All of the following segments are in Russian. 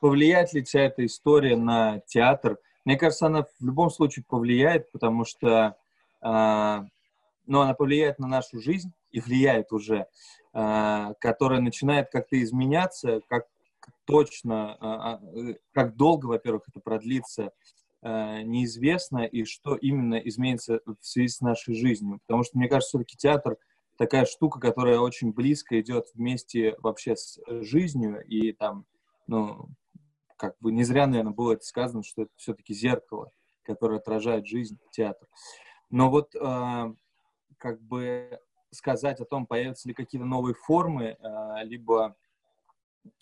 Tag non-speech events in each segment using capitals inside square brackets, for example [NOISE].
повлияет ли вся эта история на театр? Мне кажется, она в любом случае повлияет, потому что э, ну, она повлияет на нашу жизнь и влияет уже, э, которая начинает как-то изменяться, как точно, э, как долго, во-первых, это продлится, э, неизвестно, и что именно изменится в связи с нашей жизнью. Потому что, мне кажется, все-таки театр такая штука, которая очень близко идет вместе вообще с жизнью, и там, ну, как бы не зря, наверное, было это сказано, что это все-таки зеркало, которое отражает жизнь театра. Но вот э, как бы сказать о том, появятся ли какие-то новые формы, э, либо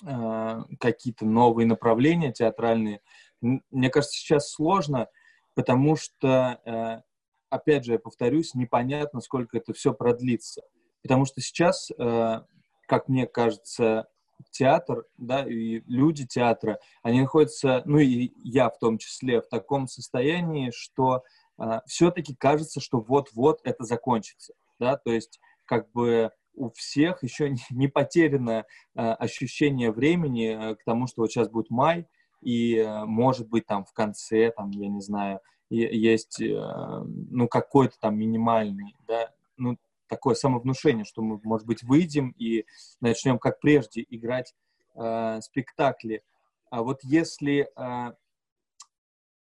э, какие-то новые направления театральные, мне кажется, сейчас сложно, потому что, э, опять же, я повторюсь, непонятно, сколько это все продлится. Потому что сейчас, э, как мне кажется, театр, да, и люди театра, они находятся, ну и я в том числе, в таком состоянии, что э, все-таки кажется, что вот-вот это закончится, да, то есть как бы у всех еще не потеряно э, ощущение времени э, к тому, что вот сейчас будет май, и э, может быть там в конце, там, я не знаю, есть, э, ну, какой-то там минимальный, да, ну, такое самовнушение, что мы, может быть, выйдем и начнем, как прежде, играть э, спектакли. А вот если э,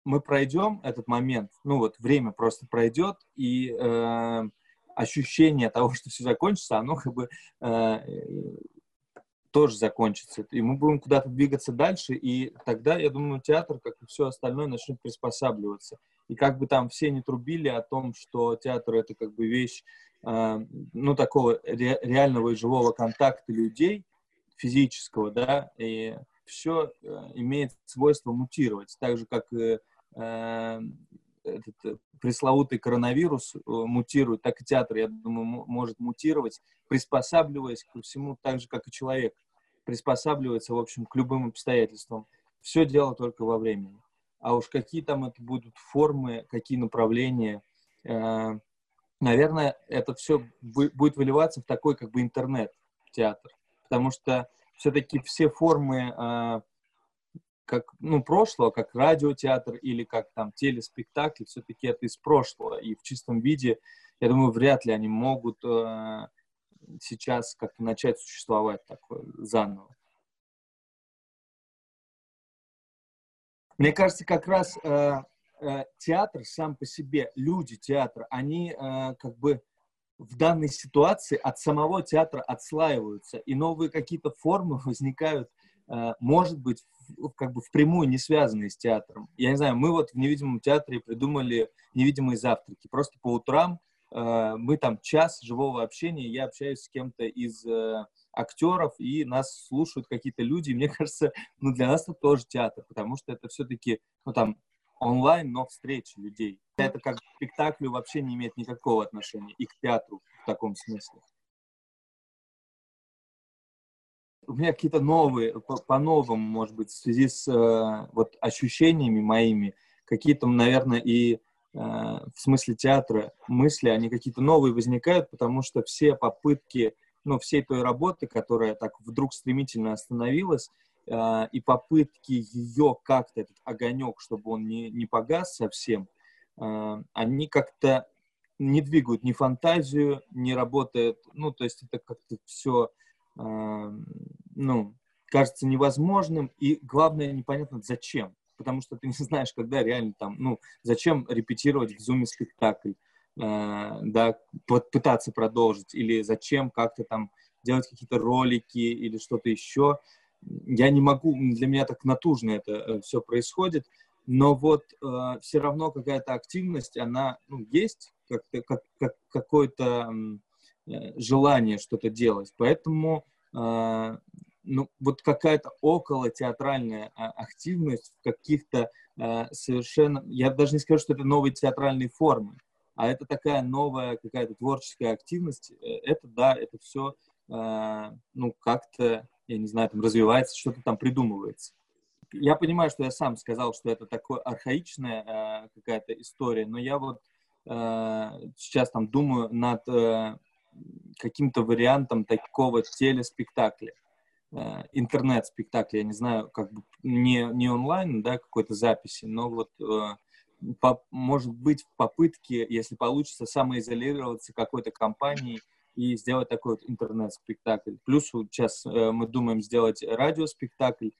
мы пройдем этот момент, ну вот время просто пройдет, и э, ощущение того, что все закончится, оно как бы э, тоже закончится. И мы будем куда-то двигаться дальше, и тогда, я думаю, театр, как и все остальное, начнет приспосабливаться. И как бы там все не трубили о том, что театр — это как бы вещь а, ну, такого ре, реального и живого контакта людей, физического, да, и все э, имеет свойство мутировать, так же, как и э, этот э, пресловутый коронавирус мутирует, так и театр, я думаю, может мутировать, приспосабливаясь ко всему так же, как и человек приспосабливается, в общем, к любым обстоятельствам. Все дело только во времени. А уж какие там это будут формы, какие направления, наверное, это все будет выливаться в такой как бы интернет-театр. Потому что все-таки все формы э, как, ну, прошлого, как радиотеатр или как там телеспектакли, все-таки это из прошлого. И в чистом виде, я думаю, вряд ли они могут э, сейчас как-то начать существовать такое заново. Мне кажется, как раз э, Э, театр сам по себе, люди театра, они э, как бы в данной ситуации от самого театра отслаиваются, и новые какие-то формы [LAUGHS] возникают, э, может быть, как бы впрямую не связанные с театром. Я не знаю, мы вот в невидимом театре придумали невидимые завтраки. Просто по утрам мы там час живого общения, я общаюсь с кем-то из актеров, и нас слушают какие-то люди. И мне [LAUGHS] кажется, ну, для нас это тоже театр, потому что это все-таки, ну, там, онлайн, но встречи людей. Это как к спектаклю вообще не имеет никакого отношения, и к театру в таком смысле. У меня какие-то новые, по-новому, может быть, в связи с э, вот ощущениями моими, какие-то, наверное, и э, в смысле театра мысли, они какие-то новые возникают, потому что все попытки, ну, всей той работы, которая так вдруг стремительно остановилась, э, и попытки ее как-то, этот огонек, чтобы он не, не погас совсем, э, они как-то не двигают ни фантазию, не работает, ну, то есть это как-то все, э, ну, кажется невозможным, и главное, непонятно зачем, потому что ты не знаешь, когда реально там, ну, зачем репетировать в зуме спектакль, да, пытаться продолжить, или зачем как-то там делать какие-то ролики или что-то еще, я не могу, для меня так натужно это э, все происходит, но вот э, все равно какая-то активность, она ну, есть, как, как, как какое-то э, желание что-то делать. Поэтому э, ну, вот какая-то около театральная а, активность в каких-то э, совершенно, я даже не скажу, что это новые театральные формы, а это такая новая какая-то творческая активность, э, это да, это все, э, ну, как-то я не знаю, там развивается, что-то там придумывается. Я понимаю, что я сам сказал, что это такая архаичная э, какая-то история, но я вот э, сейчас там думаю над э, каким-то вариантом такого телеспектакля. э, интернет-спектакль, я не знаю, как бы не, не онлайн, да, какой-то записи, но вот э, по, может быть в попытке, если получится, самоизолироваться какой-то компанией и сделать такой вот интернет-спектакль. Плюс сейчас э, мы думаем сделать радиоспектакль,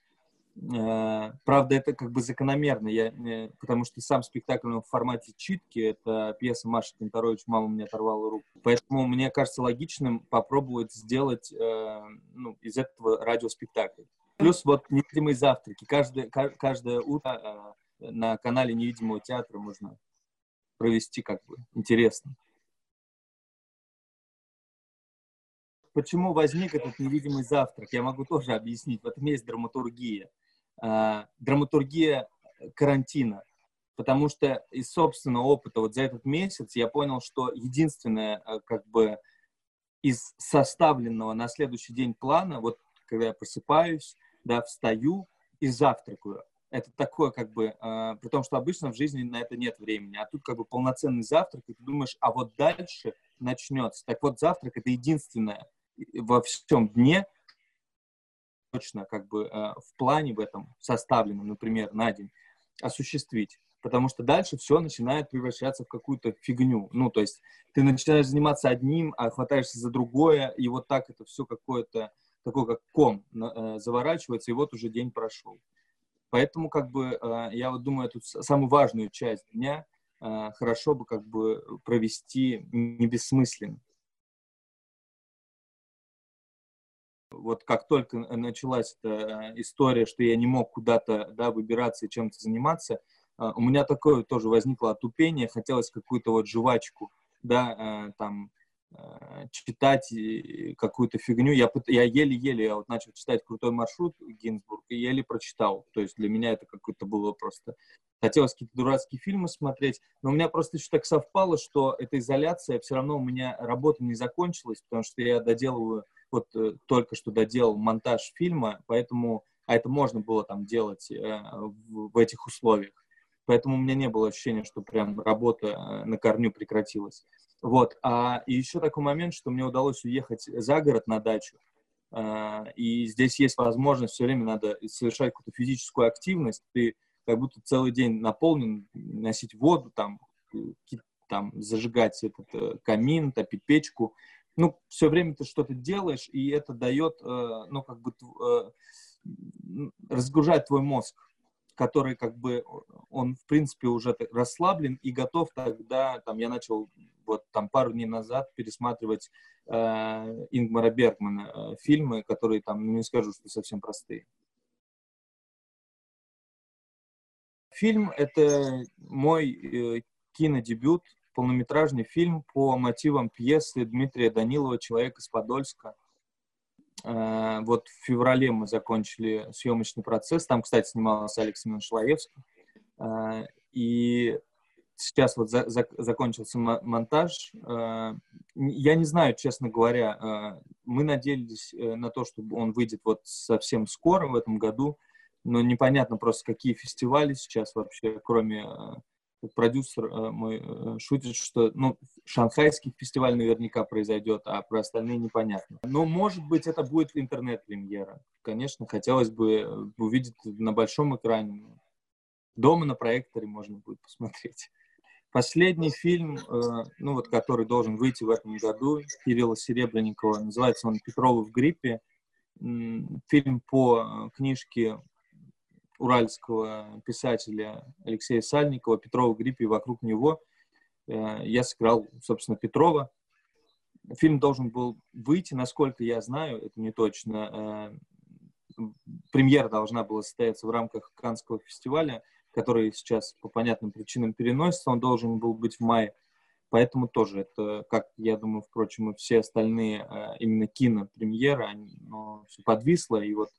Э, правда, это как бы закономерно, я, э, потому что сам спектакль в формате читки, это пьеса Маши Кенторович «Мама мне оторвала руку». Поэтому мне кажется логичным попробовать сделать э, ну, из этого радиоспектакль. Плюс вот «Невидимые завтраки». Каждое, каждое утро на канале «Невидимого театра» можно провести как бы интересно. Почему возник этот невидимый завтрак, я могу тоже объяснить. В этом есть драматургия. Э, драматургия карантина. Потому что из собственного опыта вот за этот месяц я понял, что единственное, э, как бы, из составленного на следующий день плана, вот когда я просыпаюсь, да, встаю и завтракаю. Это такое, как бы, э, при том, что обычно в жизни на это нет времени, а тут как бы полноценный завтрак, и ты думаешь, а вот дальше начнется. Так вот, завтрак — это единственное во всем дне, точно как бы э, в плане в этом составленном, например, на день, осуществить. Потому что дальше все начинает превращаться в какую-то фигню. Ну, то есть ты начинаешь заниматься одним, а хватаешься за другое, и вот так это все какое-то, такое как ком э, заворачивается, и вот уже день прошел. Поэтому, как бы, э, я вот думаю, эту самую важную часть дня хорошо бы как бы провести не бессмысленно. вот как только началась эта история, что я не мог куда-то да, выбираться и чем-то заниматься, у меня такое тоже возникло отупение, хотелось какую-то вот жвачку, да, э, там, э, читать какую-то фигню. Я, я еле-еле, я вот начал читать «Крутой маршрут» Гинзбург и еле прочитал. То есть для меня это какое-то было просто... Хотелось какие-то дурацкие фильмы смотреть, но у меня просто еще так совпало, что эта изоляция, все равно у меня работа не закончилась, потому что я доделываю вот э, только что доделал монтаж фильма, поэтому, а это можно было там делать э, в, в этих условиях. Поэтому у меня не было ощущения, что прям работа э, на корню прекратилась. Вот. А и еще такой момент, что мне удалось уехать за город на дачу. Э, и здесь есть возможность, все время надо совершать какую-то физическую активность. Ты как будто целый день наполнен, носить воду, там, там зажигать этот э, камин, топить печку ну, все время ты что-то делаешь, и это дает, э, ну, как бы, разгружать твой мозг, который, как бы, он, в принципе, уже расслаблен и готов тогда, там, я начал вот там пару дней назад пересматривать э, Ингмара Бергмана э, фильмы, которые там, ну, не скажу, что совсем простые. Фильм — это мой э, кинодебют, полнометражный фильм по мотивам пьесы Дмитрия Данилова «Человек из Подольска». Э, вот в феврале мы закончили съемочный процесс. Там, кстати, снимался Алекс Шлаевский. Э, и сейчас вот за, за, закончился монтаж. Э, я не знаю, честно говоря, мы надеялись на то, что он выйдет вот совсем скоро в этом году, но непонятно просто, какие фестивали сейчас вообще, кроме продюсер э, мой э, шутит, что ну, шанхайский фестиваль наверняка произойдет, а про остальные непонятно. Но, может быть, это будет интернет-премьера. Конечно, хотелось бы э, увидеть на большом экране. Дома на проекторе можно будет посмотреть. Последний фильм, ну вот, который должен выйти в этом году, Кирилла Серебренникова, называется он «Петрова в гриппе». Фильм по книжке уральского писателя Алексея Сальникова, Петрова гриппе и вокруг него. Э, я сыграл, собственно, Петрова. Фильм должен был выйти, насколько я знаю, это не точно. Э, премьера должна была состояться в рамках Каннского фестиваля, который сейчас по понятным причинам переносится. Он должен был быть в мае. Поэтому тоже это, как я думаю, впрочем, и все остальные э, именно кинопремьеры, оно все подвисло. И вот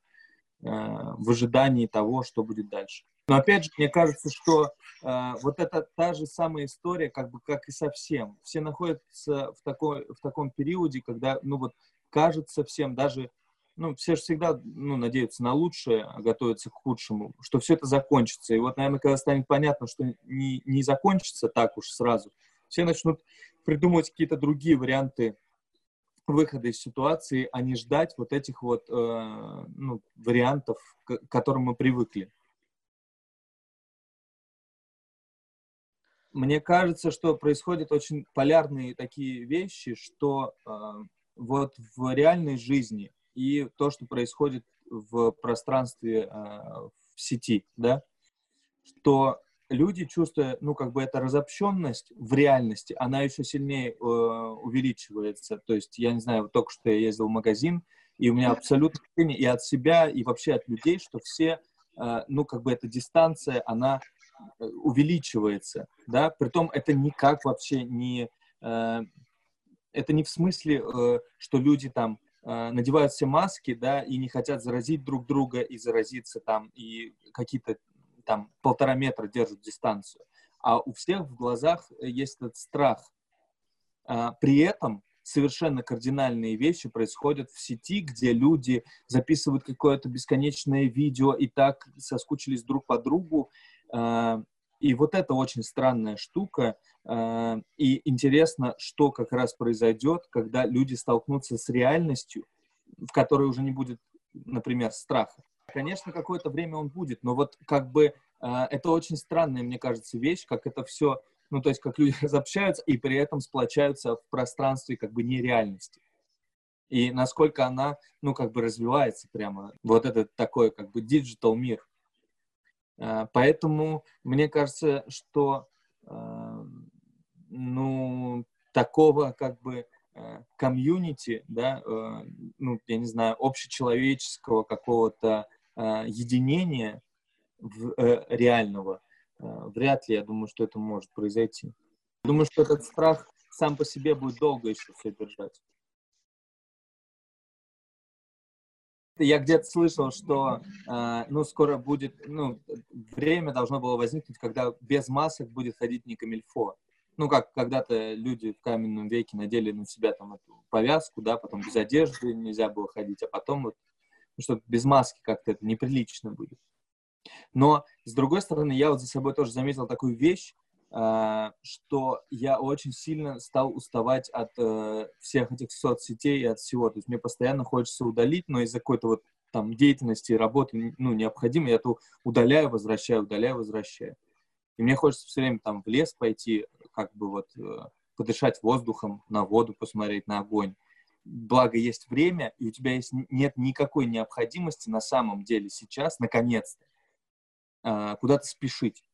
в ожидании того, что будет дальше. Но опять же, мне кажется, что э, вот это та же самая история, как бы как и совсем. Все находятся в, такой, в таком периоде, когда, ну вот, кажется всем, даже, ну, все же всегда, ну, надеются на лучшее, а готовятся к худшему, что все это закончится. И вот, наверное, когда станет понятно, что не, не закончится так уж сразу, все начнут придумывать какие-то другие варианты выхода из ситуации, а не ждать вот этих вот э, ну, вариантов, к которым мы привыкли. Мне кажется, что происходят очень полярные такие вещи, что э, вот в реальной жизни и то, что происходит в пространстве э, в сети, да, что люди, чувствуя, ну, как бы эта разобщенность в реальности, она еще сильнее э, увеличивается. То есть, я не знаю, только что я ездил в магазин, и у меня абсолютно и от себя, и вообще от людей, что все, э, ну, как бы эта дистанция, она э, увеличивается, да, притом это никак вообще не, э, это не в смысле, э, что люди там э, надевают все маски, да, и не хотят заразить друг друга и заразиться там, и какие-то там полтора метра держат дистанцию, а у всех в глазах э, есть этот страх. А, при этом совершенно кардинальные вещи происходят в сети, где люди записывают какое-то бесконечное видео и так соскучились друг по другу. А, и вот это очень странная штука. А, и интересно, что как раз произойдет, когда люди столкнутся с реальностью, в которой уже не будет, например, страха. Конечно, какое-то время он будет, но вот как бы э, это очень странная, мне кажется, вещь, как это все, ну, то есть как люди [LAUGHS] разобщаются и при этом сплочаются в пространстве как бы нереальности. И насколько она, ну, как бы развивается прямо, вот этот такой как бы digital мир. Э, поэтому мне кажется, что, э, ну, такого как бы community, да, ну, я не знаю, общечеловеческого какого-то единения в, реального, вряд ли, я думаю, что это может произойти. Думаю, что этот страх сам по себе будет долго еще все держать. Я где-то слышал, что э, ну, скоро будет, ну, время должно было возникнуть, когда без масок будет ходить не камильфо ну, как когда-то люди в каменном веке надели на себя там эту повязку, да, потом без одежды нельзя было ходить, а потом вот, ну, что без маски как-то это неприлично будет. Но, с другой стороны, я вот за собой тоже заметил такую вещь, э, что я очень сильно стал уставать от э, всех этих соцсетей и от всего. То есть мне постоянно хочется удалить, но из-за какой-то вот там деятельности и работы, ну, необходимо, я то удаляю, возвращаю, удаляю, возвращаю. И мне хочется все время там в лес пойти, как бы вот э, подышать воздухом, на воду посмотреть, на огонь. Благо есть время, и у тебя есть, нет никакой необходимости на самом деле сейчас, наконец-то, а, куда-то спешить.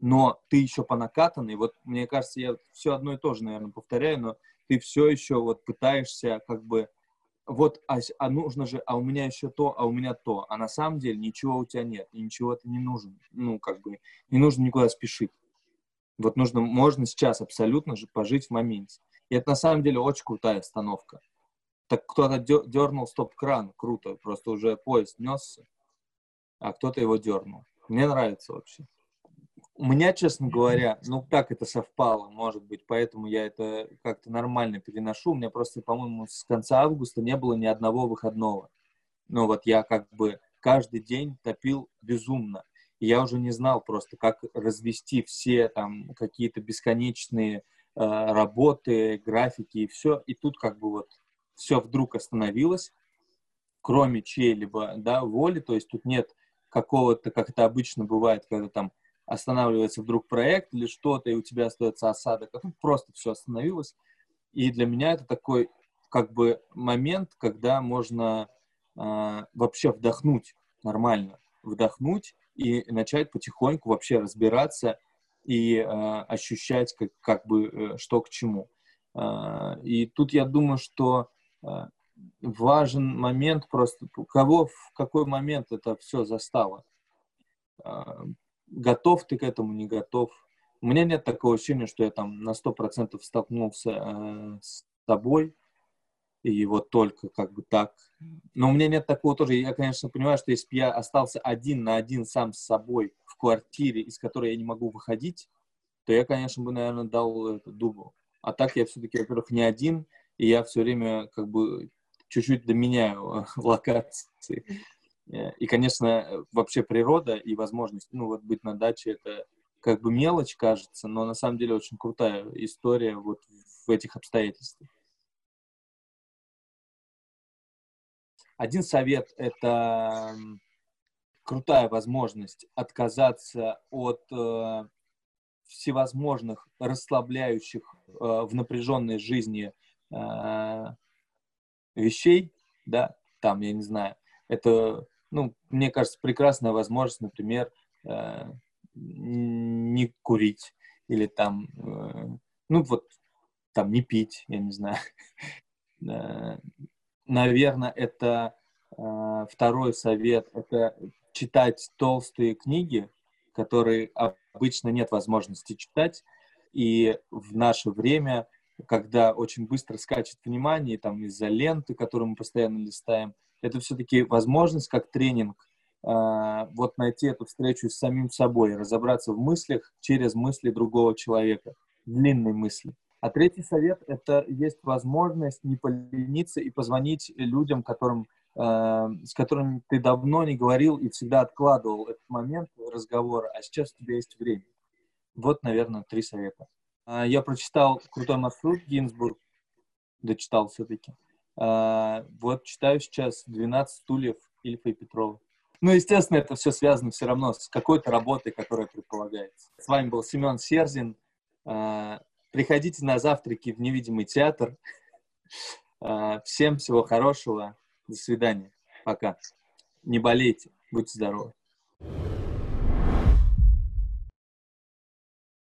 Но ты еще по накатанной, вот мне кажется, я все одно и то же, наверное, повторяю, но ты все еще вот пытаешься как бы вот, а, а нужно же, а у меня еще то, а у меня то. А на самом деле ничего у тебя нет, и ничего это не нужно. Ну, как бы, не нужно никуда спешить. Вот нужно, можно сейчас абсолютно же пожить в моменте. И это на самом деле очень крутая остановка. Так кто-то дернул стоп-кран, круто, просто уже поезд несся, а кто-то его дернул. Мне нравится вообще. У меня, честно говоря, ну как это совпало, может быть, поэтому я это как-то нормально переношу. У меня просто, по-моему, с конца августа не было ни одного выходного. Ну вот я как бы каждый день топил безумно. И я уже не знал просто, как развести все там какие-то бесконечные э, работы, графики и все. И тут как бы вот все вдруг остановилось, кроме чьей-либо да, воли. То есть тут нет какого-то, как это обычно бывает, когда там останавливается вдруг проект или что-то, и у тебя остается осадок, а тут просто все остановилось. И для меня это такой как бы момент, когда можно э, вообще вдохнуть нормально, вдохнуть и начать потихоньку вообще разбираться и э, ощущать как, как бы э, что к чему. Э, и тут я думаю, что важен момент просто, кого в какой момент это все застало готов ты к этому, не готов. У меня нет такого ощущения, что я там на сто процентов столкнулся э, с тобой, и вот только как бы так. Но у меня нет такого тоже. Я, конечно, понимаю, что если бы я остался один на один сам с собой в квартире, из которой я не могу выходить, то я, конечно, бы, наверное, дал дубл. А так я все-таки, во-первых, не один, и я все время как бы чуть-чуть доменяю [LAUGHS] локации. Э, и, конечно, вообще природа и возможность, ну, вот быть на даче, это как бы мелочь кажется, но на самом деле очень крутая история вот в этих обстоятельствах. один совет — это крутая возможность отказаться от э, всевозможных расслабляющих э, в напряженной жизни вещей, да, там, я не знаю, это, ну, мне кажется, прекрасная возможность, например, э, не курить или там, э, ну, вот, там, не пить, я не знаю. [LAUGHS] Э, наверное, это э, второй совет, это читать толстые книги, которые обычно нет возможности читать, и в наше время, когда очень быстро скачет внимание, там из-за ленты, которую мы постоянно листаем, это все-таки возможность как тренинг э, вот найти эту встречу с самим собой, разобраться в мыслях через мысли другого человека, длинные мысли. А третий совет — это есть возможность не полениться и позвонить людям, которым Э, с которыми ты давно не говорил и всегда откладывал этот момент разговора, а сейчас у тебя есть время. Вот, наверное, три совета. А, я прочитал «Крутой маршрут» Гинзбург, дочитал все-таки. А, вот читаю сейчас «12 стульев» Ильфа и Петрова. Ну, естественно, это все связано все равно с какой-то работой, которая предполагается. С вами был Семен Серзин. А, приходите на завтраки в невидимый театр. Всем всего хорошего. До свидания. Пока. Не болейте. Будьте здоровы.